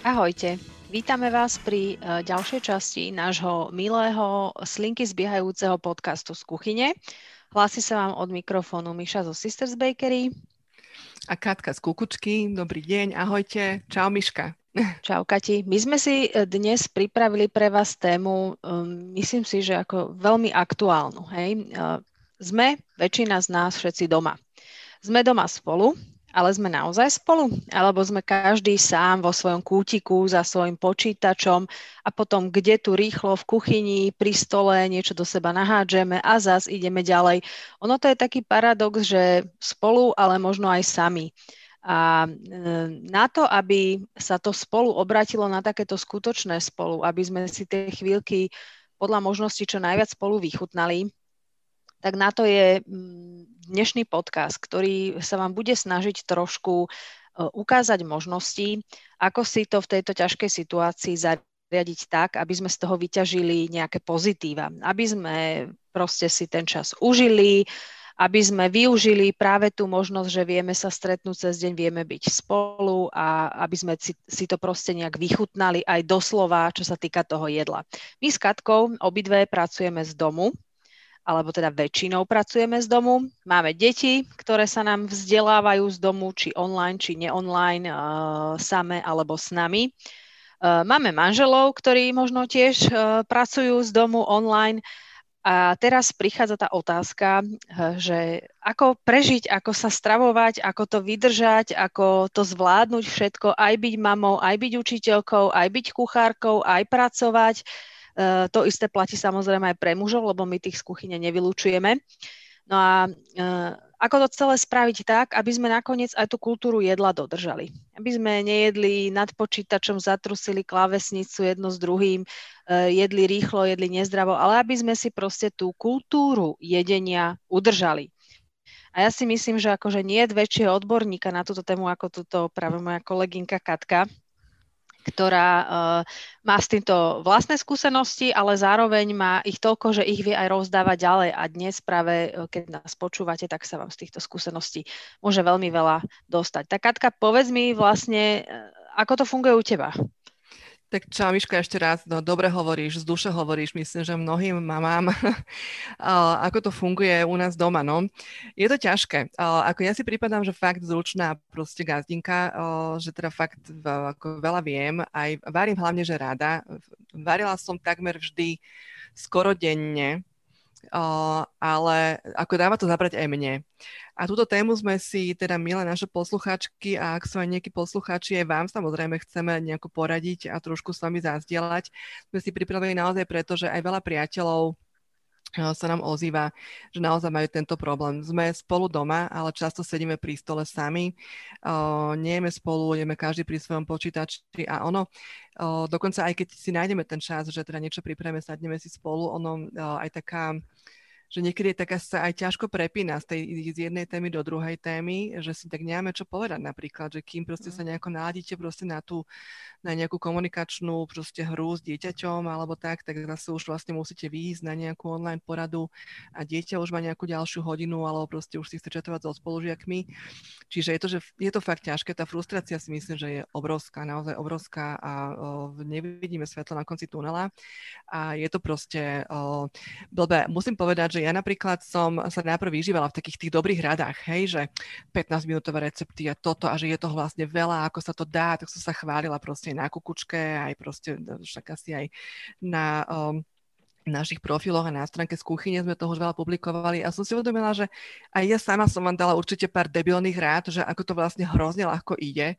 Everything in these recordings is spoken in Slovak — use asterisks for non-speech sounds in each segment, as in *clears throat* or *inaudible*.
Ahojte, vítame vás pri uh, ďalšej časti nášho milého slinky zbiehajúceho podcastu z kuchyne. Hlási sa vám od mikrofónu Miša zo Sisters Bakery. A Katka z Kukučky. Dobrý deň, ahojte. Čau Miška. *laughs* Čau Kati. My sme si e, dnes pripravili pre vás tému, um, myslím si, že ako veľmi aktuálnu. Hej? Uh, sme, väčšina z nás, všetci doma. Sme doma spolu, ale sme naozaj spolu? Alebo sme každý sám vo svojom kútiku za svojim počítačom a potom kde tu rýchlo v kuchyni, pri stole niečo do seba nahádžeme a zas ideme ďalej. Ono to je taký paradox, že spolu, ale možno aj sami. A e, na to, aby sa to spolu obratilo na takéto skutočné spolu, aby sme si tie chvíľky podľa možnosti čo najviac spolu vychutnali, tak na to je mm, dnešný podcast, ktorý sa vám bude snažiť trošku e, ukázať možnosti, ako si to v tejto ťažkej situácii zariadiť tak, aby sme z toho vyťažili nejaké pozitíva, aby sme proste si ten čas užili, aby sme využili práve tú možnosť, že vieme sa stretnúť cez deň, vieme byť spolu a aby sme si, si to proste nejak vychutnali aj doslova, čo sa týka toho jedla. My s Katkou obidve pracujeme z domu, alebo teda väčšinou pracujeme z domu. Máme deti, ktoré sa nám vzdelávajú z domu, či online, či neonline, uh, same alebo s nami. Uh, máme manželov, ktorí možno tiež uh, pracujú z domu online. A teraz prichádza tá otázka, že ako prežiť, ako sa stravovať, ako to vydržať, ako to zvládnuť všetko, aj byť mamou, aj byť učiteľkou, aj byť kuchárkou, aj pracovať. Eh, to isté platí samozrejme aj pre mužov, lebo my tých z kuchyne nevylučujeme. No a eh, ako to celé spraviť tak, aby sme nakoniec aj tú kultúru jedla dodržali. Aby sme nejedli nad počítačom, zatrusili klávesnicu jedno s druhým, eh, jedli rýchlo, jedli nezdravo, ale aby sme si proste tú kultúru jedenia udržali. A ja si myslím, že akože nie je väčšieho odborníka na túto tému ako túto práve moja kolegynka Katka, ktorá uh, má s týmto vlastné skúsenosti, ale zároveň má ich toľko, že ich vie aj rozdávať ďalej. A dnes práve, uh, keď nás počúvate, tak sa vám z týchto skúseností môže veľmi veľa dostať. Tak Katka, povedz mi vlastne, uh, ako to funguje u teba? Tak čau, Miška, ešte raz. No, dobre hovoríš, z duše hovoríš. Myslím, že mnohým mamám, *laughs* ako to funguje u nás doma. No. Je to ťažké. Ako ja si pripadám, že fakt zručná proste gazdinka, že teda fakt ako veľa viem. Aj varím hlavne, že rada. Varila som takmer vždy skoro denne, ale ako dáva to zabrať aj mne. A túto tému sme si, teda milé naše posluchačky a ak sú aj nejakí posluchači, aj vám samozrejme chceme nejako poradiť a trošku s vami zazdieľať, sme si pripravili naozaj preto, že aj veľa priateľov sa nám ozýva, že naozaj majú tento problém. Sme spolu doma, ale často sedíme pri stole sami, uh, nejeme spolu, jeme každý pri svojom počítači a ono, uh, dokonca aj keď si nájdeme ten čas, že teda niečo pripravíme, sadneme si spolu, ono uh, aj taká že niekedy je taká sa aj ťažko prepína z tej z jednej témy do druhej témy, že si tak nemáme čo povedať napríklad, že kým proste sa mhm. nejako náladíte proste na tú, na nejakú komunikačnú proste hru s dieťaťom alebo tak, tak zase už vlastne musíte výjsť na nejakú online poradu a dieťa už má nejakú ďalšiu hodinu alebo proste už si chce čatovať so spolužiakmi. Čiže je to, že je to fakt ťažké, tá frustrácia si myslím, že je obrovská, naozaj obrovská a o, nevidíme svetlo na konci tunela a je to proste o, blbé. Musím povedať, že že ja napríklad som sa najprv vyžívala v takých tých dobrých radách, hej, že 15-minútové recepty a toto a že je to vlastne veľa, ako sa to dá, tak som sa chválila proste na kukučke, aj proste však asi aj na um, našich profiloch a na stránke z kuchyne sme toho už veľa publikovali a som si uvedomila, že aj ja sama som vám dala určite pár debilných rád, že ako to vlastne hrozne ľahko ide.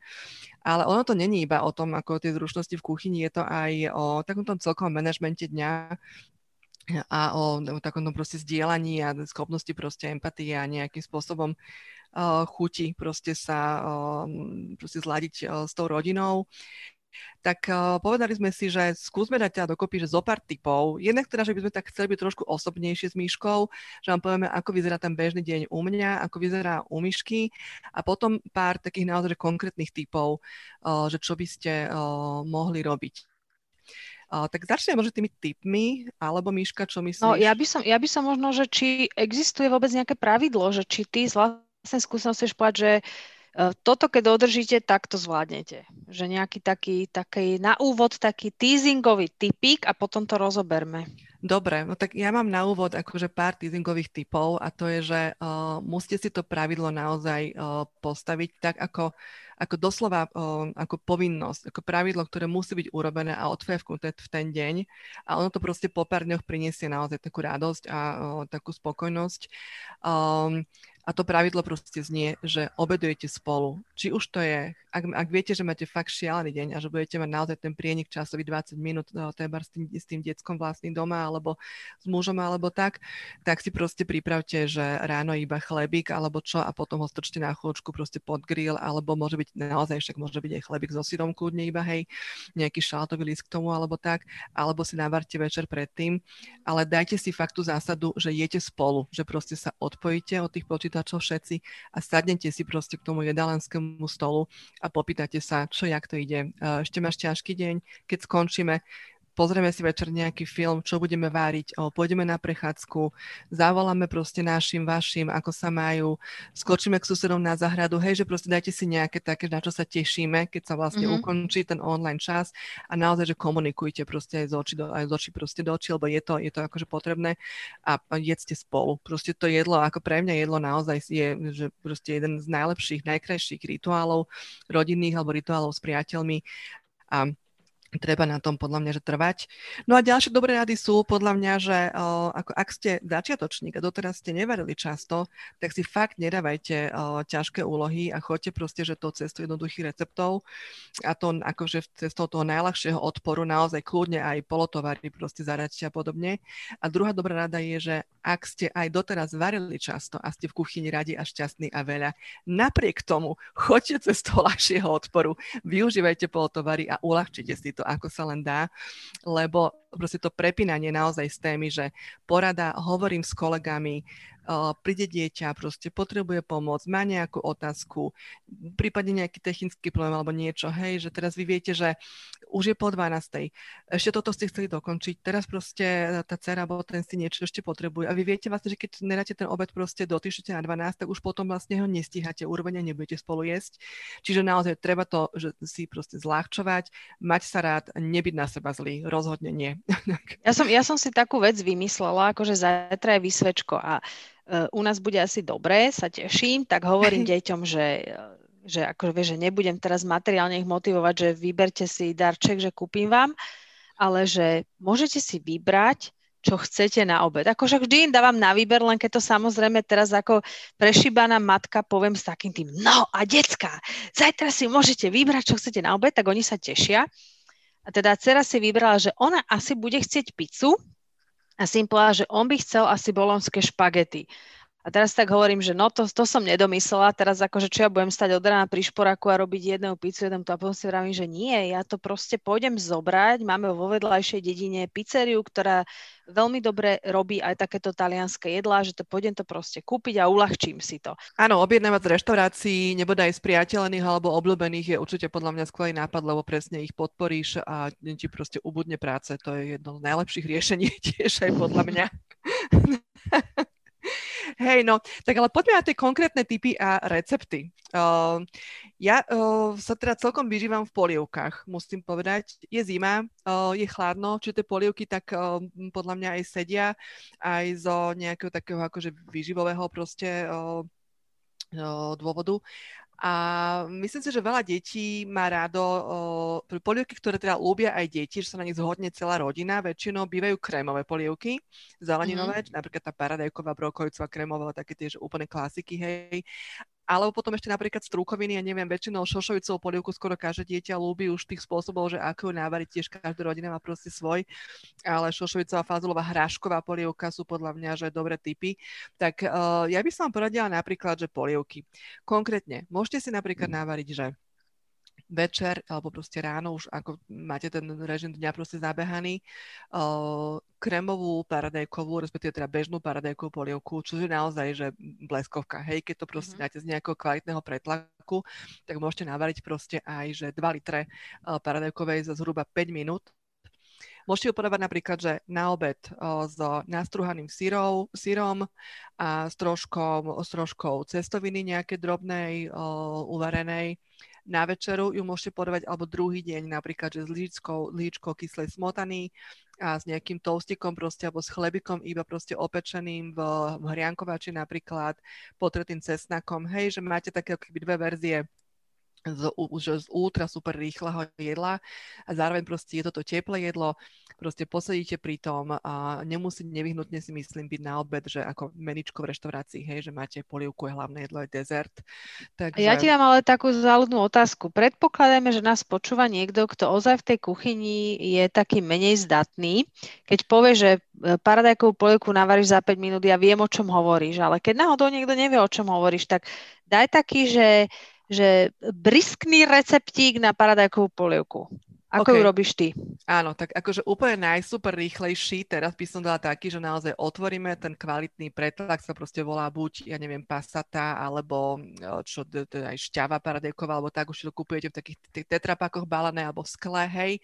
Ale ono to není iba o tom, ako tie zručnosti v kuchyni, je to aj o takomto celkovom manažmente dňa, a o, o takom proste zdieľaní a schopnosti proste empatie a nejakým spôsobom uh, chuti proste sa uh, proste zladiť uh, s tou rodinou. Tak uh, povedali sme si, že skúsme dať teda dokopy, že zo pár typov. Jednak teda, že by sme tak chceli byť trošku osobnejšie s Myškou, že vám povieme, ako vyzerá ten bežný deň u mňa, ako vyzerá u Myšky a potom pár takých naozaj konkrétnych typov, uh, že čo by ste uh, mohli robiť. Uh, tak začnem možno tými typmi, alebo Miška, čo myslíš? No, ja by, som, ja by som možno, že či existuje vôbec nejaké pravidlo, že či ty z vlastnej skúsenosti povedať, že toto, keď dodržíte, tak to zvládnete. Že nejaký taký, taký na úvod taký teasingový typík a potom to rozoberme. Dobre, no tak ja mám na úvod akože pár teasingových typov a to je, že uh, musíte si to pravidlo naozaj uh, postaviť tak, ako, ako doslova uh, ako povinnosť, ako pravidlo, ktoré musí byť urobené a odfevknuté v ten deň a ono to proste po pár dňoch priniesie naozaj takú radosť a uh, takú spokojnosť. Um, a to pravidlo proste znie, že obedujete spolu. Či už to je, ak, ak viete, že máte fakt šialený deň a že budete mať naozaj ten prienik časový 20 minút no, tébar s tým, s tým detskom vlastným doma alebo s mužom alebo tak, tak si proste pripravte, že ráno iba chlebík alebo čo a potom ho strčte na chvíľočku proste pod grill alebo môže byť naozaj však môže byť aj chlebík so sírom kľudne iba hej, nejaký šaltový list k tomu alebo tak, alebo si navarte večer predtým, ale dajte si fakt tú zásadu, že jete spolu, že proste sa odpojíte od tých počítačov počítačov všetci a sadnete si proste k tomu jedalenskému stolu a popýtate sa, čo, jak to ide. Ešte máš ťažký deň, keď skončíme, pozrieme si večer nejaký film, čo budeme váriť, o, pôjdeme na prechádzku, zavoláme proste našim, vašim, ako sa majú, skočíme k susedom na zahradu, hej, že proste dajte si nejaké také, na čo sa tešíme, keď sa vlastne mm-hmm. ukončí ten online čas a naozaj, že komunikujte proste aj z očí do, aj z očí proste do očí, lebo je to, je to akože potrebné a jedzte spolu. Proste to jedlo, ako pre mňa jedlo naozaj je, že proste jeden z najlepších, najkrajších rituálov rodinných alebo rituálov s priateľmi a treba na tom podľa mňa, že trvať. No a ďalšie dobré rady sú podľa mňa, že o, ako ak ste začiatočník a doteraz ste nevarili často, tak si fakt nedávajte o, ťažké úlohy a choďte proste, že to cestou jednoduchých receptov a to akože cestou toho najľahšieho odporu naozaj kľudne aj polotovary proste zaraďte a podobne. A druhá dobrá rada je, že ak ste aj doteraz varili často a ste v kuchyni radi a šťastní a veľa, napriek tomu choďte cestou ľahšieho odporu, využívajte polotovary a uľahčite si to to, ako sa len dá, lebo proste to prepínanie naozaj z témy, že porada, hovorím s kolegami, príde dieťa, proste potrebuje pomoc, má nejakú otázku, prípadne nejaký technický problém alebo niečo, hej, že teraz vy viete, že už je po 12. Ešte toto ste chceli dokončiť, teraz proste tá dcera alebo ten si niečo ešte potrebuje a vy viete vlastne, že keď nedáte ten obed proste do na 12, tak už potom vlastne ho nestíhate a nebudete spolu jesť. Čiže naozaj treba to, že si proste zľahčovať, mať sa rád, nebyť na seba zlý, rozhodne nie. *laughs* Ja som, ja som si takú vec vymyslela, akože zajtra je vysvečko a uh, u nás bude asi dobré, sa teším, tak hovorím *laughs* deťom, že že akože vieš, že nebudem teraz materiálne ich motivovať, že vyberte si darček, že kúpim vám, ale že môžete si vybrať, čo chcete na obed. Akože vždy im dávam na výber, len keď to samozrejme teraz ako prešíbaná matka poviem s takým tým, no a decka, zajtra si môžete vybrať, čo chcete na obed, tak oni sa tešia. A teda dcera si vybrala, že ona asi bude chcieť pizzu a si im povedala, že on by chcel asi bolonské špagety. A teraz tak hovorím, že no to, to som nedomyslela, teraz akože čo ja budem stať od rána pri šporaku a robiť jedného pizzu, jednom to a potom si vravím, že nie, ja to proste pôjdem zobrať, máme vo vedľajšej dedine pizzeriu, ktorá veľmi dobre robí aj takéto talianské jedlá, že to pôjdem to proste kúpiť a uľahčím si to. Áno, objednávať z reštaurácií, nebodaj z priateľných alebo obľúbených je určite podľa mňa skvelý nápad, lebo presne ich podporíš a ti proste ubudne práce. To je jedno z najlepších riešení *laughs* tiež aj podľa mňa. *laughs* Hej, no, tak ale poďme na tie konkrétne typy a recepty. Uh, ja uh, sa teda celkom vyžívam v polievkách, musím povedať. Je zima, uh, je chladno, čiže tie polievky tak uh, podľa mňa aj sedia, aj zo nejakého takého akože výživového proste uh, dôvodu. A myslím si, že veľa detí má rádo uh, polievky, ktoré teda ľúbia aj deti, že sa na nich zhodne celá rodina. Väčšinou bývajú krémové polievky, zeleninové, mm-hmm. napríklad tá paradajková, brokolicová, krémová, také tie úplne klasiky, hej alebo potom ešte napríklad strúkoviny, ja neviem, väčšinou šošovicovú polievku skoro každé dieťa ľúbi už tých spôsobov, že ako ju návariť, tiež každá rodina má proste svoj, ale šošovicová, fazulová, hrášková polievka sú podľa mňa, že dobré typy. Tak uh, ja by som vám poradila napríklad, že polievky. Konkrétne, môžete si napríklad mm. návariť, že večer alebo proste ráno, už ako máte ten režim dňa proste zabehaný, uh, kremovú paradajkovú, respektíve teda bežnú paradajkovú polievku, čo je naozaj, že bleskovka. Hej, keď to proste mm-hmm. dáte z nejakého kvalitného pretlaku, tak môžete navariť proste aj, že 2 litre uh, paradajkovej za zhruba 5 minút Môžete ju podávať napríklad, že na obed o, s nastruhaným syrou, syrom a s troškou, s troškou cestoviny nejaké drobnej, o, uvarenej. Na večeru ju môžete podávať alebo druhý deň napríklad, že s líčkou, líčkou kyslej smotany a s nejakým toustikom proste alebo s chlebikom iba proste opečeným v, v hriankovači napríklad, potretým cesnakom. Hej, že máte také ako dve verzie z, z ultra super rýchleho jedla a zároveň proste je toto teplé jedlo, proste posedíte pri tom a nemusí nevyhnutne si myslím byť na obed, že ako meničko v reštaurácii, hej, že máte polievku, je hlavné jedlo, aj dezert. Takže... Ja ti dám ale takú záľudnú otázku. Predpokladáme, že nás počúva niekto, kto ozaj v tej kuchyni je taký menej zdatný. Keď povie, že e, paradajkovú polievku navaríš za 5 minút, ja viem, o čom hovoríš, ale keď náhodou niekto nevie, o čom hovoríš, tak daj taký, že že briskný receptík na paradajkovú polievku. Ako okay. ju robíš ty? Áno, tak akože úplne najsuper rýchlejší, teraz by som dala taký, že naozaj otvoríme ten kvalitný pretlak, sa proste volá buď, ja neviem, pasata, alebo čo, aj šťava paradajková, alebo tak už to kupujete v takých tetrapakoch balené, alebo skle, hej.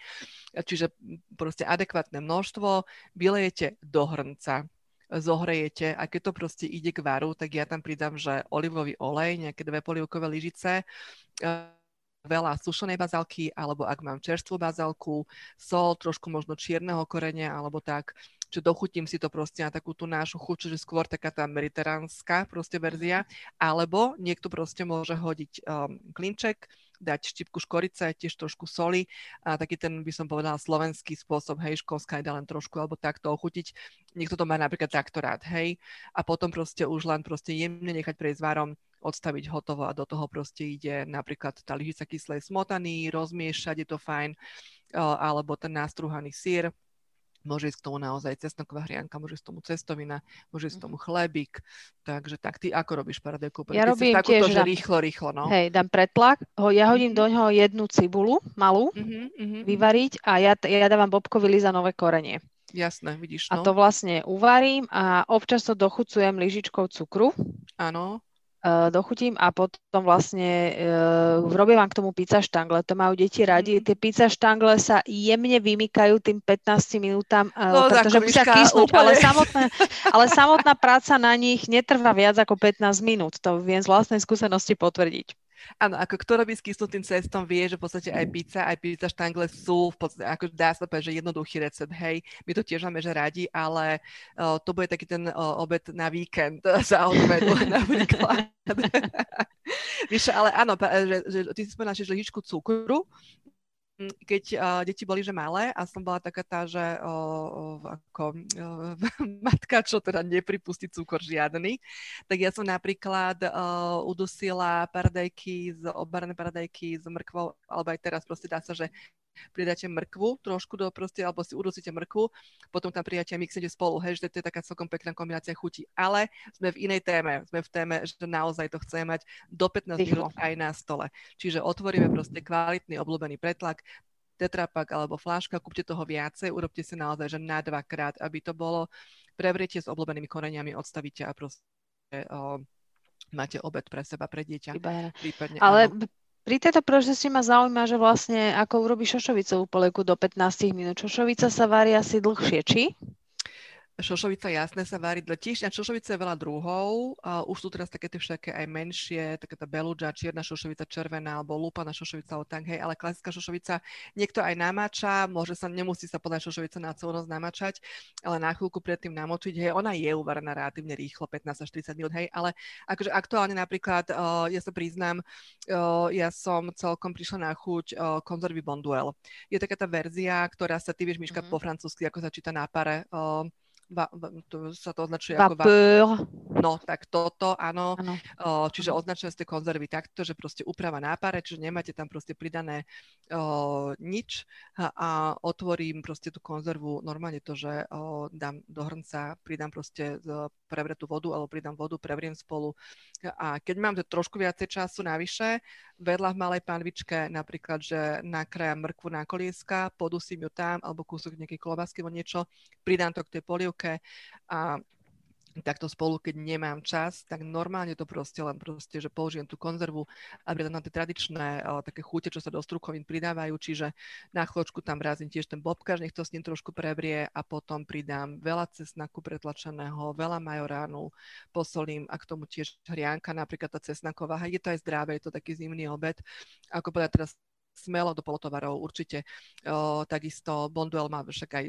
Čiže proste adekvátne množstvo, vylejete do hrnca zohrejete a keď to proste ide k varu, tak ja tam pridám, že olivový olej, nejaké dve polievkové lyžice, eh, veľa sušenej bazálky, alebo ak mám čerstvú bazálku, sol, trošku možno čierneho korenia, alebo tak, že dochutím si to proste na takú tú našu chuť, že skôr taká tá mediteránska proste verzia, alebo niekto proste môže hodiť um, klinček, dať štipku škorice, tiež trošku soli a taký ten, by som povedala, slovenský spôsob, hej, školská len trošku, alebo takto ochutiť. Niekto to má napríklad takto rád, hej, a potom proste už len proste jemne nechať prejsť varom, odstaviť hotovo a do toho proste ide napríklad tá lyžica kyslej smotany, rozmiešať, je to fajn, alebo ten nástruhaný sír, môže ísť k tomu naozaj cestnoková hrianka, môže ísť k tomu cestovina, môže ísť k tomu mhm. chlebík. Takže tak, ty ako robíš paradajku? Ja robím tiež, že rýchlo, rýchlo, no. Hej, dám pretlak, ho, ja hodím do ňoho jednu cibulu, malú, mm-hmm, mm-hmm. vyvariť a ja, ja dávam bobkový list a nové korenie. Jasné, vidíš. No. A to vlastne uvarím a občas to dochucujem lyžičkou cukru. Áno dochutím a potom vlastne uh, robím vám k tomu pizza štangle. To majú deti radi. Mm. Tie pizza štangle sa jemne vymykajú tým 15 minútam, uh, no, pretože musia kysnúť, ale samotná, ale samotná práca na nich netrvá viac ako 15 minút. To viem z vlastnej skúsenosti potvrdiť. Áno, ako kto robí s kysnutým cestom, vie, že v podstate aj pizza, aj pizza štangle sú v podstate, ako dá sa povedať, že jednoduchý recept, hej, my to tiež máme, že radi, ale uh, to bude taký ten uh, obed na víkend *laughs* za odmedu *laughs* napríklad. *laughs* Víš, ale áno, že, že ty si spomínala, že lyžičku cukru, keď uh, deti boli že malé a som bola taká tá, že uh, ako uh, *laughs* matka, čo teda nepripustí cukor žiadny, tak ja som napríklad uh, udusila paradajky, z, obarené paradajky s mrkvou, alebo aj teraz proste dá sa, že pridáte mrkvu trošku do proste, alebo si udusíte mrkvu, potom tam pridáte a mixnete spolu, hej, že to je taká celkom pekná kombinácia chuti. Ale sme v inej téme, sme v téme, že naozaj to chceme mať do 15 minút aj na stole. Čiže otvoríme proste kvalitný obľúbený pretlak, tetrapak alebo fláška, kúpte toho viacej, urobte si naozaj, že na dvakrát, aby to bolo, prevriete s obľúbenými koreniami, odstavíte a proste o, máte obed pre seba, pre dieťa. Prípadne, Ale áno. Pri tejto procesi ma zaujíma, že vlastne ako urobíš šošovicovú polievku do 15 minút. Šošovica sa varí asi dlhšie, či? Šošovica jasné sa varí dle tiež. A šošovice je veľa druhov. Uh, už sú teraz také tie všetké aj menšie, taká tá belúdža, čierna šošovica, červená, alebo lúpaná šošovica, alebo tak, hej, ale klasická šošovica niekto aj namáča, môže sa, nemusí sa podať šošovica na celú noc namáčať, ale na chvíľku predtým namočiť, hej, ona je uvarená relatívne rýchlo, 15 až 30 minút, hej, ale akože aktuálne napríklad, uh, ja sa priznám, uh, ja som celkom prišla na chuť uh, konzervy Bonduel. Je taká tá verzia, ktorá sa, ty vieš, Miška, mm-hmm. po francúzsky, ako sa číta na pare, uh, va, va, to sa to označuje Vapeur. ako vapeur. No, tak toto, áno. áno. O, čiže označuje ste konzervy takto, že proste úprava nápare, čiže nemáte tam proste pridané o, nič a, a otvorím proste tú konzervu, normálne to, že o, dám do hrnca, pridám proste prevretú vodu alebo pridám vodu, prevriem spolu a keď mám to trošku viacej času navyše, vedľa v malej panvičke napríklad, že nakrájam mrkvu na kolieska, podusím ju tam alebo kúsok nejakej klobásky alebo niečo, pridám to k tej polievke a takto spolu, keď nemám čas, tak normálne to proste len proste, že použijem tú konzervu a pridám na tie tradičné uh, také chute, čo sa do strukovín pridávajú, čiže na chločku tam vrazím tiež ten bobkaž, nech to s ním trošku prebrie a potom pridám veľa cesnaku pretlačeného, veľa majoránu, posolím a k tomu tiež hrianka, napríklad tá cesnaková. Je to aj zdravé, je to taký zimný obed. Ako povedať teraz smelo do polotovarov určite. O, takisto Bonduel má však aj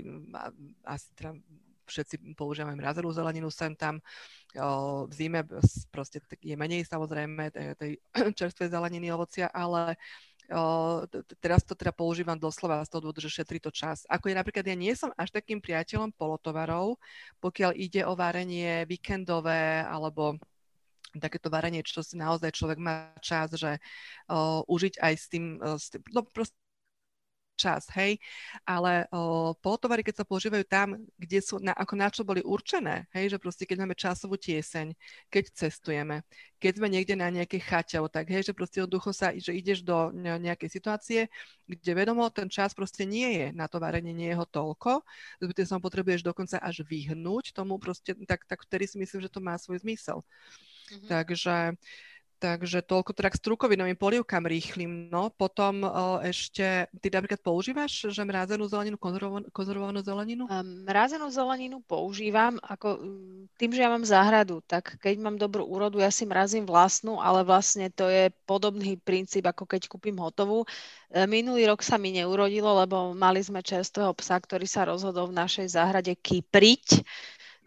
asi teda všetci používame mrazenú zeleninu sem tam. V zime proste je menej samozrejme tej, *clears throat* čerstvej zeleniny, ovocia, ale teraz to teda používam doslova z toho dôvodu, že šetrí to čas. Ako je napríklad, ja nie som až takým priateľom polotovarov, pokiaľ ide o varenie víkendové alebo takéto varenie, čo si naozaj človek má čas, že uh, užiť aj s tým, s tým no proste čas, hej, ale o, polotovary, keď sa používajú tam, kde sú, na, ako na čo boli určené, hej, že proste keď máme časovú tieseň, keď cestujeme, keď sme niekde na nejakej chate, tak hej, že proste jednoducho sa, že ideš do nejakej situácie, kde vedomo ten čas proste nie je, na to varenie nie je ho toľko, že sa potrebuješ dokonca až vyhnúť tomu proste, tak, tak vtedy si myslím, že to má svoj zmysel. Mm-hmm. Takže Takže toľko teda k strukovinovým polievkám rýchlým. No, potom o, ešte, ty napríklad používaš, že mrázenú zeleninu, konzervovanú, konzervovanú zeleninu? Mrázenú zeleninu používam, ako mm, tým, že ja mám záhradu, tak keď mám dobrú úrodu, ja si mrazím vlastnú, ale vlastne to je podobný princíp, ako keď kúpim hotovú. E, minulý rok sa mi neurodilo, lebo mali sme čerstvého psa, ktorý sa rozhodol v našej záhrade kypriť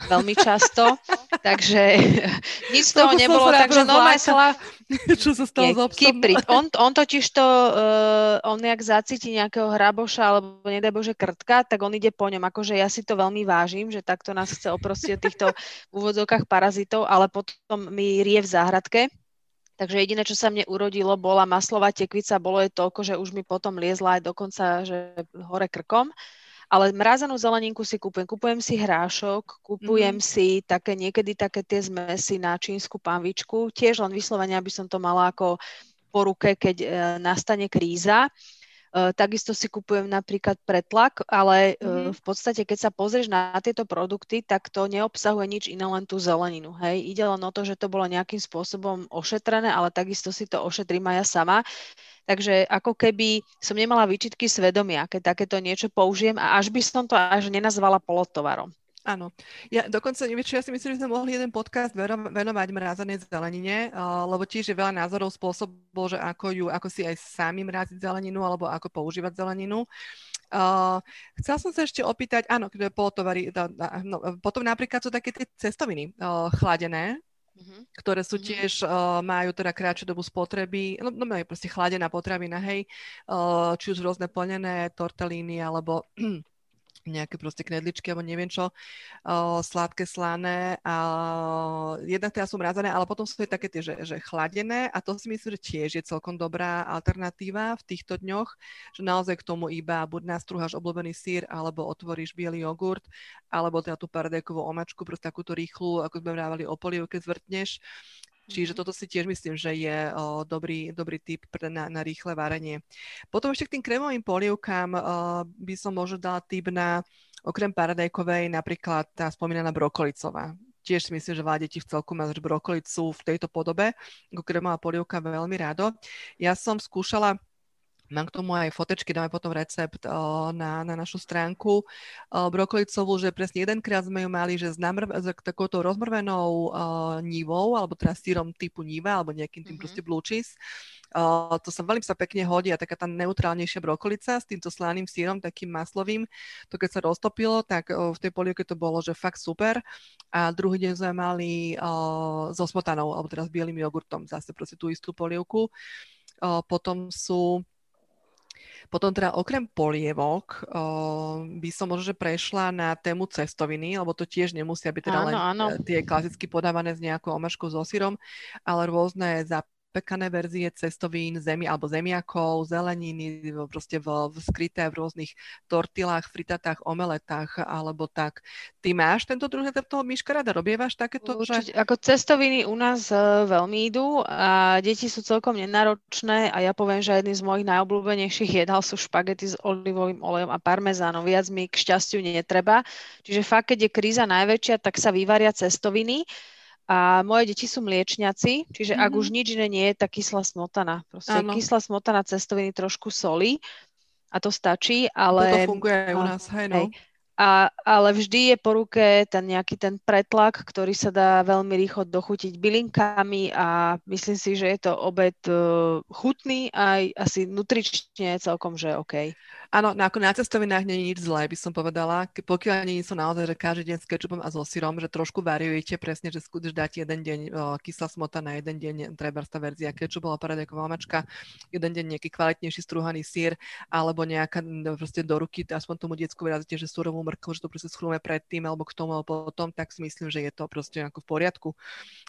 veľmi často, takže *laughs* nič z toho nebolo, takže normálne sa... *laughs* Čo sa stalo s obsom? *laughs* On, on totiž to, uh, on jak zacíti nejakého hraboša alebo nedaj Bože krtka, tak on ide po ňom. Akože ja si to veľmi vážim, že takto nás chce oprostiť od týchto v úvodzovkách parazitov, ale potom mi rie v záhradke, Takže jediné, čo sa mne urodilo, bola maslová tekvica, bolo je toľko, že už mi potom liezla aj dokonca že hore krkom. Ale mrazenú zeleninku si kúpujem. Kúpujem si hrášok, kúpujem mm. si také niekedy také tie zmesy na čínsku panvičku. Tiež len vyslovene, aby som to mala ako po ruke, keď e, nastane kríza. E, takisto si kupujem napríklad pretlak, ale mm. v podstate, keď sa pozrieš na tieto produkty, tak to neobsahuje nič iné, len tú zeleninu. Hej? Ide len o to, že to bolo nejakým spôsobom ošetrené, ale takisto si to ošetrím aj ja sama. Takže ako keby som nemala výčitky svedomia, keď takéto niečo použijem a až by som to až nenazvala polotovarom. Áno. Ja dokonca, neviem, čo ja si myslím, že sme mohli jeden podcast venovať mrázanej zelenine, uh, lebo tiež je veľa názorov spôsobov, že ako ju, ako si aj sami mráziť zeleninu, alebo ako používať zeleninu. Uh, som sa ešte opýtať, áno, kde polotovary, no, potom napríklad sú také tie cestoviny uh, chladené, mm-hmm. ktoré sú mm-hmm. tiež, uh, majú teda kratšiu dobu spotreby, no, no majú proste chladená potravina, hej, uh, či už rôzne plnené tortelíny alebo nejaké proste knedličky alebo neviem čo, uh, sladké, slané a jednak teda sú mrazené, ale potom sú také tie, že, že chladené a to si myslím, že tiež je celkom dobrá alternatíva v týchto dňoch, že naozaj k tomu iba buď nastruháš obľúbený sír, alebo otvoríš biely jogurt, alebo teda tú paradajkovú omačku, proste takúto rýchlu, ako sme vrávali o polievke, zvrtneš Čiže mhm. toto si tiež myslím, že je o, dobrý, dobrý tip pre, na, na rýchle varenie. Potom ešte k tým krémovým polievkám o, by som možno dala tip na okrem paradajkovej napríklad tá spomínaná brokolicová. Tiež si myslím, že veľa detí v celku má brokolicu v tejto podobe, ako krémová polievka veľmi rádo. Ja som skúšala Mám k tomu aj fotečky, dáme potom recept o, na, na našu stránku. O, brokolicovú, že presne jedenkrát sme ju mali, že s, namr- s takouto rozmrvenou o, nívou, alebo teda sírom typu níva, alebo nejakým tým mm-hmm. proste blue cheese. O, to sa veľmi sa pekne hodí a taká tá neutrálnejšia brokolica s týmto slaným sírom, takým maslovým. To keď sa roztopilo, tak o, v tej polievke to bolo, že fakt super. A druhý deň sme mali o, so smotanou, alebo s bielým jogurtom, zase proste tú istú polievku. O, potom sú potom teda okrem polievok o, by som možno, že prešla na tému cestoviny, lebo to tiež nemusia byť teda áno, len áno. tie klasicky podávané s nejakou omačkou so sírom, ale rôzne zap zapekané verzie cestovín, zemi alebo zemiakov, zeleniny, proste v, v skryté v rôznych tortilách, fritatách, omeletách alebo tak. Ty máš tento druh toho myška rada? Robievaš takéto? Určite, že... ako cestoviny u nás uh, veľmi idú a deti sú celkom nenáročné a ja poviem, že jedným z mojich najobľúbenejších jedál sú špagety s olivovým olejom a parmezánom. Viac mi k šťastiu netreba. Čiže fakt, keď je kríza najväčšia, tak sa vyvaria cestoviny. A moje deti sú mliečňaci, čiže mm-hmm. ak už mhm. nič iné nie je, tak kyslá smotana. Proste ano. kyslá smotana cestoviny trošku soli a to stačí, ale... To funguje aj u nás, hej, no. Hej. A, ale vždy je po ruke ten nejaký ten pretlak, ktorý sa dá veľmi rýchlo dochutiť bylinkami a myslím si, že je to obed uh, chutný aj asi nutrične celkom, že OK. Áno, na, ako na cestovinách nie je nič zlé, by som povedala. Pokiaľ nie sú naozaj, že každý deň s kečupom a so syrom, že trošku variujete presne, že skúsiš dať jeden deň o, kyslá smota na jeden deň, treba tá verzia kečup bola paradajková mačka, jeden deň nejaký kvalitnejší strúhaný sír, alebo nejaká no, proste do ruky, aspoň tomu diecku vyrazíte, že surovú mrkvu, že to proste schrúme predtým alebo k tomu alebo potom, tak si myslím, že je to proste ako v poriadku.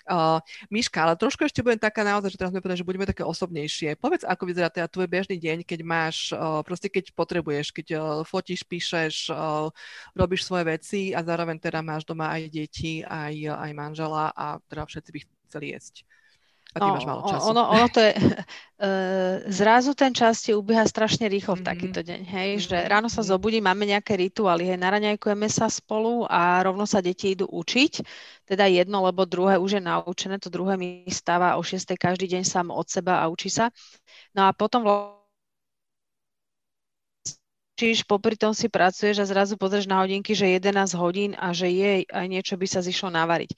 Uh, Miška, ale trošku ešte budem taká naozaj, že teraz mi povedať, že budeme také osobnejšie. Povedz, ako vyzerá teda tvoj bežný deň, keď máš, uh, proste keď potrebuješ, keď uh, fotíš, píšeš, uh, robíš svoje veci a zároveň teda máš doma aj deti, aj, aj manžela a teda všetci by chceli jesť. A ty no, máš málo času. Ono, ono to je, uh, *laughs* zrazu ten čas ti ubieha strašne rýchlo v mm-hmm. takýto deň, hej, mm-hmm. že ráno sa mhm. zobudí, máme nejaké rituály, hej, naraňajkujeme sa spolu a rovno sa deti idú učiť, teda jedno, lebo druhé už je naučené, to druhé mi stáva o 6. každý deň sám od seba a učí sa. No a potom čiž popri tom si pracuješ a zrazu pozrieš na hodinky, že 11 hodín a že jej aj niečo by sa zišlo navariť.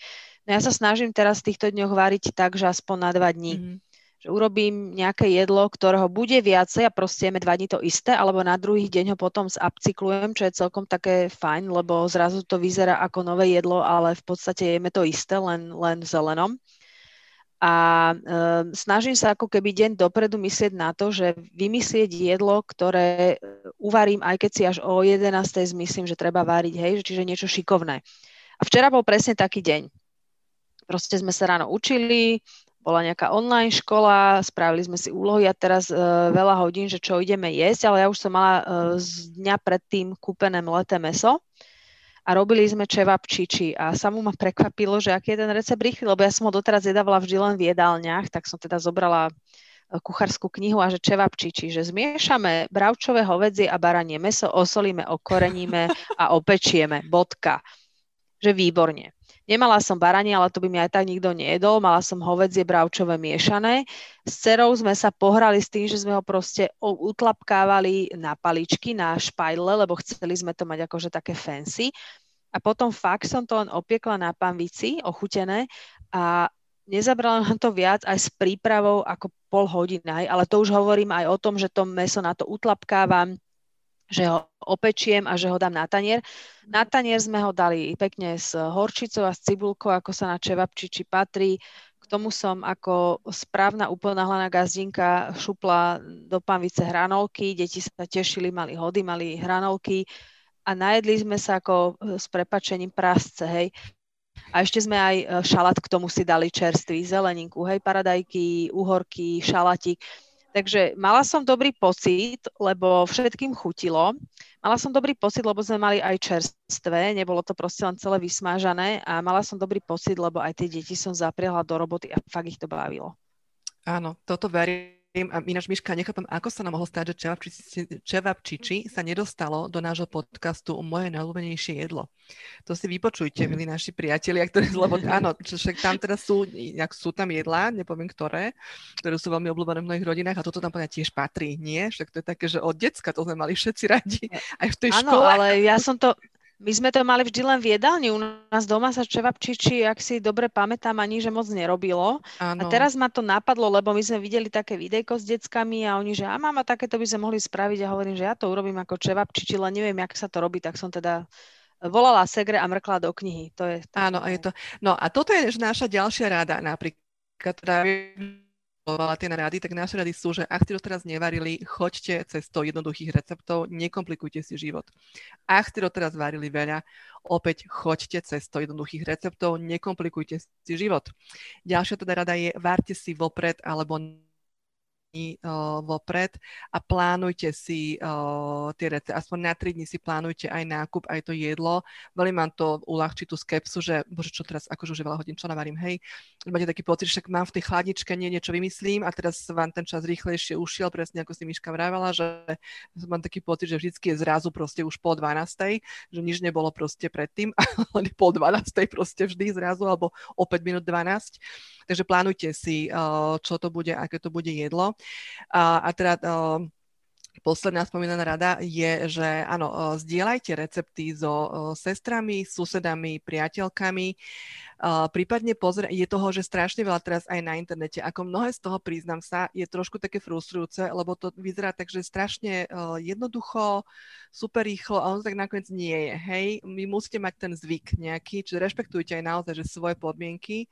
No ja sa snažím teraz v týchto dňoch variť tak, že aspoň na dva dní. Mm-hmm. Že urobím nejaké jedlo, ktorého bude viacej a proste jeme dva dní to isté, alebo na druhý deň ho potom zapcyklujem, čo je celkom také fajn, lebo zrazu to vyzerá ako nové jedlo, ale v podstate jeme to isté, len, len zelenom a e, snažím sa ako keby deň dopredu myslieť na to, že vymyslieť jedlo, ktoré e, uvarím, aj keď si až o 11. myslím, že treba váriť, hej, čiže niečo šikovné. A včera bol presne taký deň. Proste sme sa ráno učili, bola nejaká online škola, spravili sme si úlohy a teraz e, veľa hodín, že čo ideme jesť, ale ja už som mala e, z dňa predtým kúpené mleté meso a robili sme čevapčiči a samú ma prekvapilo, že aký je ten recept rýchly, lebo ja som ho doteraz jedávala vždy len v jedálniach, tak som teda zobrala e, kuchárskú knihu a že čevapčiči, že zmiešame bravčové hovedzie a baranie meso, osolíme, okoreníme a opečieme. Bodka. Že výborne. Nemala som baranie, ale to by mi aj tak nikto nejedol. Mala som hovedzie bravčové miešané. S cerou sme sa pohrali s tým, že sme ho proste utlapkávali na paličky, na špajle, lebo chceli sme to mať akože také fancy. A potom fakt som to len opiekla na panvici, ochutené a nezabrala nám to viac aj s prípravou ako pol hodiny, ale to už hovorím aj o tom, že to meso na to utlapkávam, že ho opečiem a že ho dám na tanier. Na tanier sme ho dali pekne s horčicou a s cibulkou, ako sa na čevapčiči patrí. K tomu som ako správna úplnáhlaná gazdinka šupla do panvice hranolky. Deti sa tešili, mali hody, mali hranolky a najedli sme sa ako s prepačením prasce, hej. A ešte sme aj e, šalát k tomu si dali čerstvý, zeleninku, hej, paradajky, uhorky, šalatík. Takže mala som dobrý pocit, lebo všetkým chutilo. Mala som dobrý pocit, lebo sme mali aj čerstvé, nebolo to proste len celé vysmážané a mala som dobrý pocit, lebo aj tie deti som zapriahla do roboty a fakt ich to bavilo. Áno, toto verím a ináč, Miška, nechápam, ako sa nám mohlo stať, že čevapčiči, čevapčiči sa nedostalo do nášho podcastu o moje najľúbenejšie jedlo. To si vypočujte, milí naši priatelia, ktorí, *laughs* lebo áno, však tam teda sú, sú tam jedlá, nepoviem ktoré, ktoré sú veľmi obľúbené v mnohých rodinách a toto tam povedať tiež patrí, nie? Však to je také, že od decka to sme mali všetci radi, aj v tej áno, škole. ale ja som to, my sme to mali vždy len v jedálni. U nás doma sa čevapčiči, ak si dobre pamätám, ani že moc nerobilo. Áno. A teraz ma to napadlo, lebo my sme videli také videjko s deckami a oni, že a mama, takéto by sme mohli spraviť a hovorím, že ja to urobím ako čevapčiči, len neviem, jak sa to robí, tak som teda volala Segre a mrkla do knihy. To je, to Áno, je to. No a toto je naša ďalšia rada napríklad. Teda tie rady, tak naše rady sú, že ak ste to teraz nevarili, choďte cez to jednoduchých receptov, nekomplikujte si život. Ak ste to teraz varili veľa, opäť choďte cez to jednoduchých receptov, nekomplikujte si život. Ďalšia teda rada je, varte si vopred alebo uh, vopred a plánujte si uh, tie recepty. Aspoň na 3 dní si plánujte aj nákup, aj to jedlo. Veľmi mám to uľahčí tú skepsu, že bože, čo teraz, akože už je veľa hodín, čo navarím, hej. Máte taký pocit, že mám v tej chladničke, nie niečo vymyslím a teraz vám ten čas rýchlejšie ušiel, presne ako si Miška vravala, že mám taký pocit, že vždy je zrazu proste už po 12, že nič nebolo proste predtým, *laughs* ale po 12 proste vždy zrazu, alebo o 5 minút 12. Takže plánujte si, čo to bude, aké to bude jedlo. A, a teda posledná spomínaná rada je, že áno, zdieľajte recepty so sestrami, susedami, priateľkami. prípadne pozrie, je toho, že strašne veľa teraz aj na internete. Ako mnohé z toho, priznám sa, je trošku také frustrujúce, lebo to vyzerá tak, že strašne jednoducho, super rýchlo a on tak nakoniec nie je. Hej, vy musíte mať ten zvyk nejaký, čiže rešpektujte aj naozaj, že svoje podmienky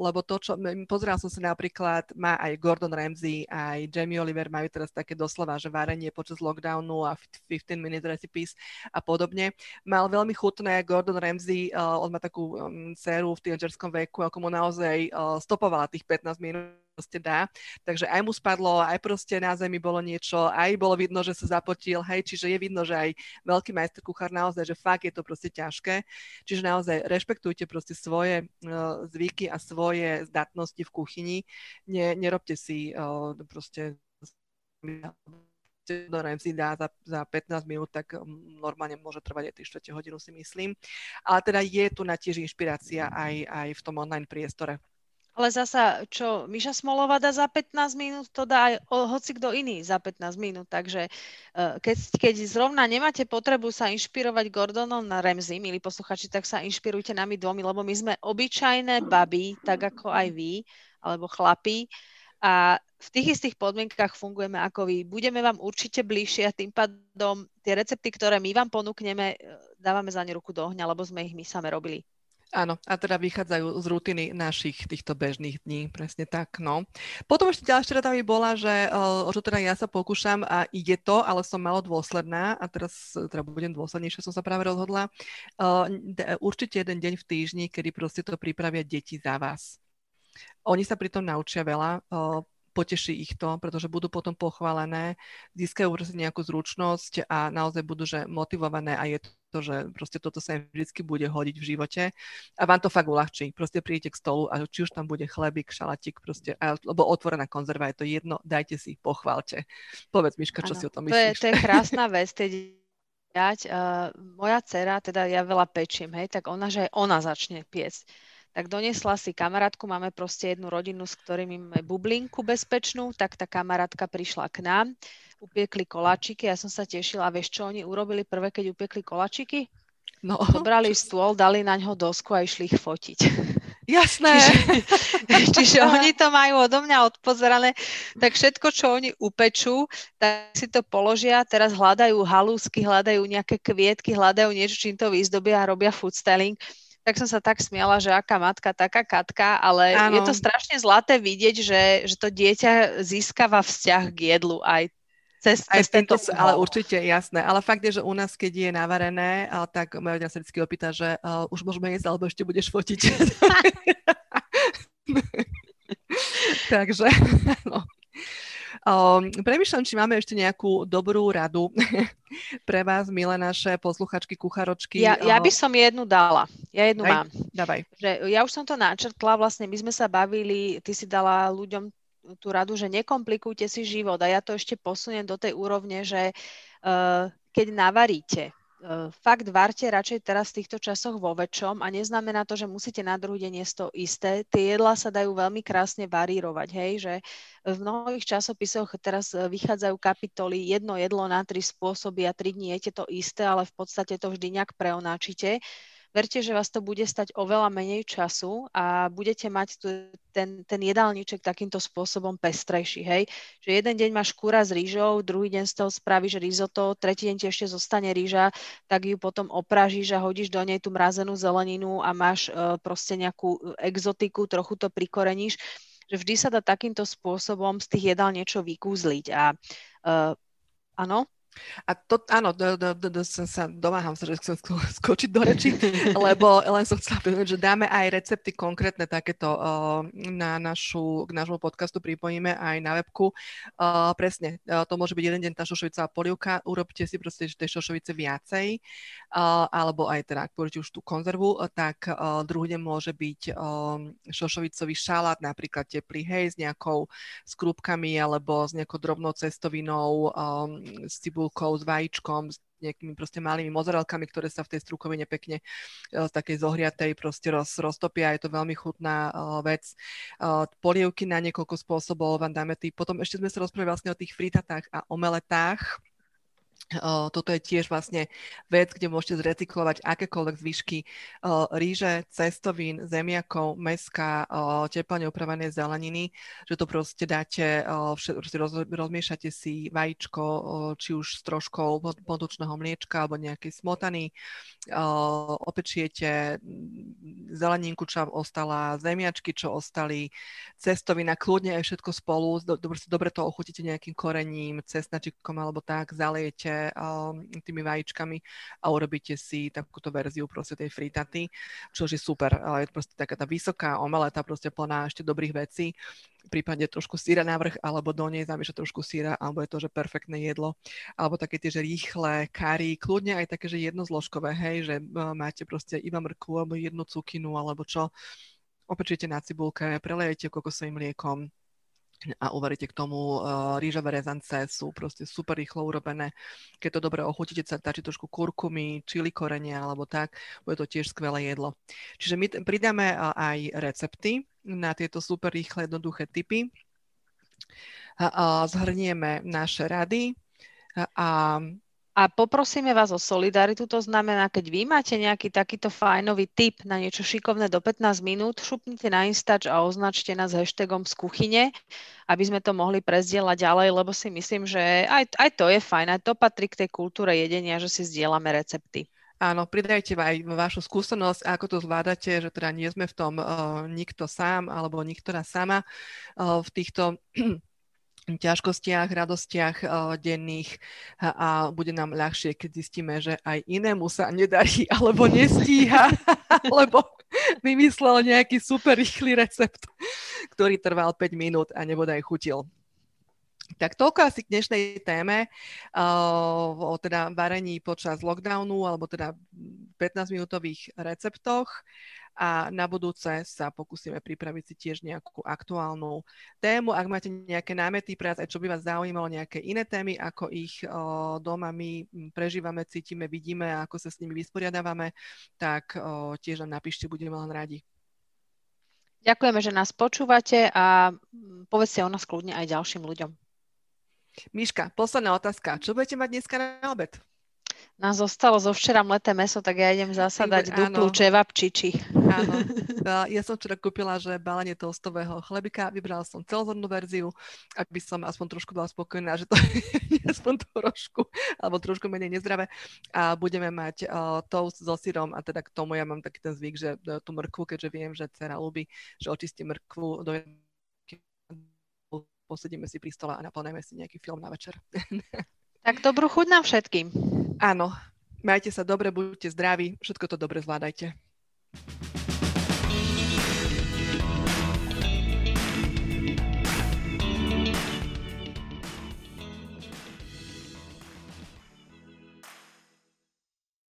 lebo to, čo, pozeral som sa napríklad, má aj Gordon Ramsay, aj Jamie Oliver majú teraz také doslova, že varenie počas lockdownu a 15 minute recipes a podobne. Mal veľmi chutné Gordon Ramsay, on má takú um, séru v tínedžerskom veku, ako mu naozaj stopovala tých 15 minút proste dá. Takže aj mu spadlo, aj proste na zemi bolo niečo, aj bolo vidno, že sa zapotil, hej, čiže je vidno, že aj veľký majster kuchár naozaj, že fakt je to proste ťažké. Čiže naozaj rešpektujte proste svoje uh, zvyky a svoje zdatnosti v kuchyni. Ne, nerobte si uh, proste Dorajem si dá za, za 15 minút, tak normálne môže trvať aj 3 hodinu si myslím. Ale teda je tu na tiež inšpirácia aj, aj v tom online priestore. Ale zasa, čo Miša Smolová dá za 15 minút, to dá aj hoci kto iný za 15 minút. Takže e, keď, keď zrovna nemáte potrebu sa inšpirovať Gordonom na Remzi, milí posluchači, tak sa inšpirujte nami dvomi, lebo my sme obyčajné baby, tak ako aj vy, alebo chlapí. A v tých istých podmienkach fungujeme ako vy. Budeme vám určite bližšie a tým pádom tie recepty, ktoré my vám ponúkneme, e, dávame za ne ruku do ohňa, lebo sme ich my same robili. Áno, a teda vychádzajú z rutiny našich týchto bežných dní, presne tak, no. Potom ešte ďalšia rada by bola, že o čo teda ja sa pokúšam a ide to, ale som malo dôsledná a teraz teda budem dôslednejšia, som sa práve rozhodla. Určite jeden deň v týždni, kedy proste to pripravia deti za vás. Oni sa pritom naučia veľa, poteší ich to, pretože budú potom pochválené, získajú nejakú zručnosť a naozaj budú že motivované a je to, že proste toto sa im vždy bude hodiť v živote a vám to fakt uľahčí. Proste príjete k stolu a či už tam bude chlebík, šalatík, proste, alebo otvorená konzerva, je to jedno, dajte si, pochválte. Povedz, Miška, čo ano, si o tom myslíš? To je, to *laughs* je krásna vec, tej uh, moja dcera, teda ja veľa pečím, hej, tak ona, že aj ona začne piecť tak doniesla si kamarátku, máme proste jednu rodinu, s ktorými máme bublinku bezpečnú, tak tá kamarátka prišla k nám, upiekli koláčiky, ja som sa tešila, vieš čo oni urobili prvé, keď upiekli koláčiky? No, Zobrali stôl, dali na ňo dosku a išli ich fotiť. Jasné. Čiže, čiže oni to majú odo mňa odpozerané, tak všetko, čo oni upečú, tak si to položia, teraz hľadajú halúsky, hľadajú nejaké kvietky, hľadajú niečo, čím to vyzdobia a robia food styling tak som sa tak smiala, že aká matka, taká katka, ale ano. je to strašne zlaté vidieť, že, že to dieťa získava vzťah k jedlu aj cez, aj cez tento, ale určite jasné. Ale fakt je, že u nás, keď je navarené, tak moja rodina sa vždy opýta, že uh, už môžeme jesť, alebo ešte budeš fotiť. *laughs* Takže, *laughs* no. Um, premýšľam, či máme ešte nejakú dobrú radu *laughs* pre vás, milé naše posluchačky, kucharočky. Ja, ja by som jednu dala. Ja jednu Aj, mám. Dávaj. Že ja už som to načrtla, vlastne my sme sa bavili, ty si dala ľuďom tú radu, že nekomplikujte si život a ja to ešte posuniem do tej úrovne, že uh, keď navaríte, E, fakt varte radšej teraz v týchto časoch vo väčšom a neznamená to, že musíte na druhý deň jesť to isté. Tie jedlá sa dajú veľmi krásne varírovať, hej, že v mnohých časopisoch teraz e, vychádzajú kapitoly jedno jedlo na tri spôsoby a tri dní jete to isté, ale v podstate to vždy nejak preonáčite verte, že vás to bude stať oveľa menej času a budete mať tu, ten, ten jedálniček takýmto spôsobom pestrejší, hej. Že jeden deň máš kúra s rýžou, druhý deň z toho spravíš risotto, tretí deň ti ešte zostane rýža, tak ju potom opražíš a hodíš do nej tú mrazenú zeleninu a máš uh, proste nejakú exotiku, trochu to prikoreníš že vždy sa dá takýmto spôsobom z tých jedál niečo vykúzliť. A uh, áno, a to, áno, do, do, do, do, som sa domáham že chcem *laughs* skočiť do reči, lebo len som chcela povedať, že dáme aj recepty konkrétne takéto uh, na našu, k nášmu podcastu pripojíme aj na webku. Uh, presne, uh, to môže byť jeden deň tá šošovicová polievka, urobte si proste tej šošovice viacej, alebo aj teda, ak pôjdete už tú konzervu, uh, tak uh, druhý deň môže byť uh, šošovicový šalát, napríklad teplý, hej, s nejakou skrúbkami alebo s nejakou drobnou cestovinou, um, s cibul cibulkou, s vajíčkom, s nejakými proste malými mozarelkami, ktoré sa v tej strukovine pekne z takej zohriatej proste roz, roztopia. Je to veľmi chutná vec. Polievky na niekoľko spôsobov vám dáme tý. Potom ešte sme sa rozprávali vlastne o tých fritatách a omeletách toto je tiež vlastne vec, kde môžete zrecyklovať akékoľvek zvyšky. Ríže, cestovín, zemiakov, meska, teplne upravené zeleniny, že to proste dáte, proste roz, rozmiešate si vajíčko, či už s troškou podučného mliečka alebo nejakej smotany, opečiete zeleninku, čo vám ostala, zemiačky, čo ostali, cestovina, kľudne aj všetko spolu, dobre, dobre to ochutíte nejakým korením, cesnačikom alebo tak, zalejete um, tými vajíčkami a urobíte si takúto verziu proste tej fritaty, čo je super. Je to proste taká tá vysoká omeleta, proste plná ešte dobrých vecí prípadne trošku síra navrh, alebo do nej zamiešať trošku síra, alebo je to, že perfektné jedlo. Alebo také tie, že rýchle kary, kľudne aj také, že jednozložkové, hej, že uh, máte proste iba mrkvu, alebo jednu cukinu, alebo čo. Opečíte na cibulke, prelejete kokosovým mliekom, a uvaríte k tomu uh, rýžové rezance, sú proste super rýchlo urobené. Keď to dobre ochutíte, sa dáte trošku kurkumy, čili korenia alebo tak, bude to tiež skvelé jedlo. Čiže my pridáme uh, aj recepty na tieto super rýchle, jednoduché typy. Uh, zhrnieme naše rady a a poprosíme vás o solidaritu, to znamená, keď vy máte nejaký takýto fajnový tip na niečo šikovné do 15 minút, šupnite na Instač a označte nás hashtagom z kuchyne, aby sme to mohli prezdieľať ďalej, lebo si myslím, že aj, aj to je fajn, aj to patrí k tej kultúre jedenia, že si zdieľame recepty. Áno, pridajte aj vašu skúsenosť, ako to zvládate, že teda nie sme v tom uh, nikto sám alebo niktorá sama uh, v týchto ťažkostiach, radostiach uh, denných a, a bude nám ľahšie, keď zistíme, že aj inému sa nedarí *laughs* alebo nestíha, *laughs* alebo vymyslel nejaký super rýchly recept, ktorý trval 5 minút a nebodaj chutil. Tak toľko asi k dnešnej téme uh, o teda varení počas lockdownu alebo teda 15-minútových receptoch a na budúce sa pokúsime pripraviť si tiež nejakú aktuálnu tému. Ak máte nejaké námety pre nás, aj čo by vás zaujímalo, nejaké iné témy, ako ich o, doma my prežívame, cítime, vidíme a ako sa s nimi vysporiadávame, tak o, tiež nám napíšte, budeme len radi. Ďakujeme, že nás počúvate a povedzte o nás kľudne aj ďalším ľuďom. Miška, posledná otázka. Čo budete mať dneska na obed? Nám zostalo zo včera mleté meso, tak ja idem zasadať duplú čevapčiči. Áno. *laughs* Ja som včera kúpila, že balenie toastového chlebika, vybrala som celozornú verziu, aby som aspoň trošku bola spokojná, že to *laughs* je aspoň trošku, alebo trošku menej nezdravé. A budeme mať uh, toast so syrom a teda k tomu ja mám taký ten zvyk, že uh, tú mrkvu, keďže viem, že dcera ľúbi, že očistím mrkvu do posedíme si pri stole a naplníme si nejaký film na večer. *laughs* Tak dobrú chuť nám všetkým. Áno, majte sa dobre, buďte zdraví, všetko to dobre zvládajte.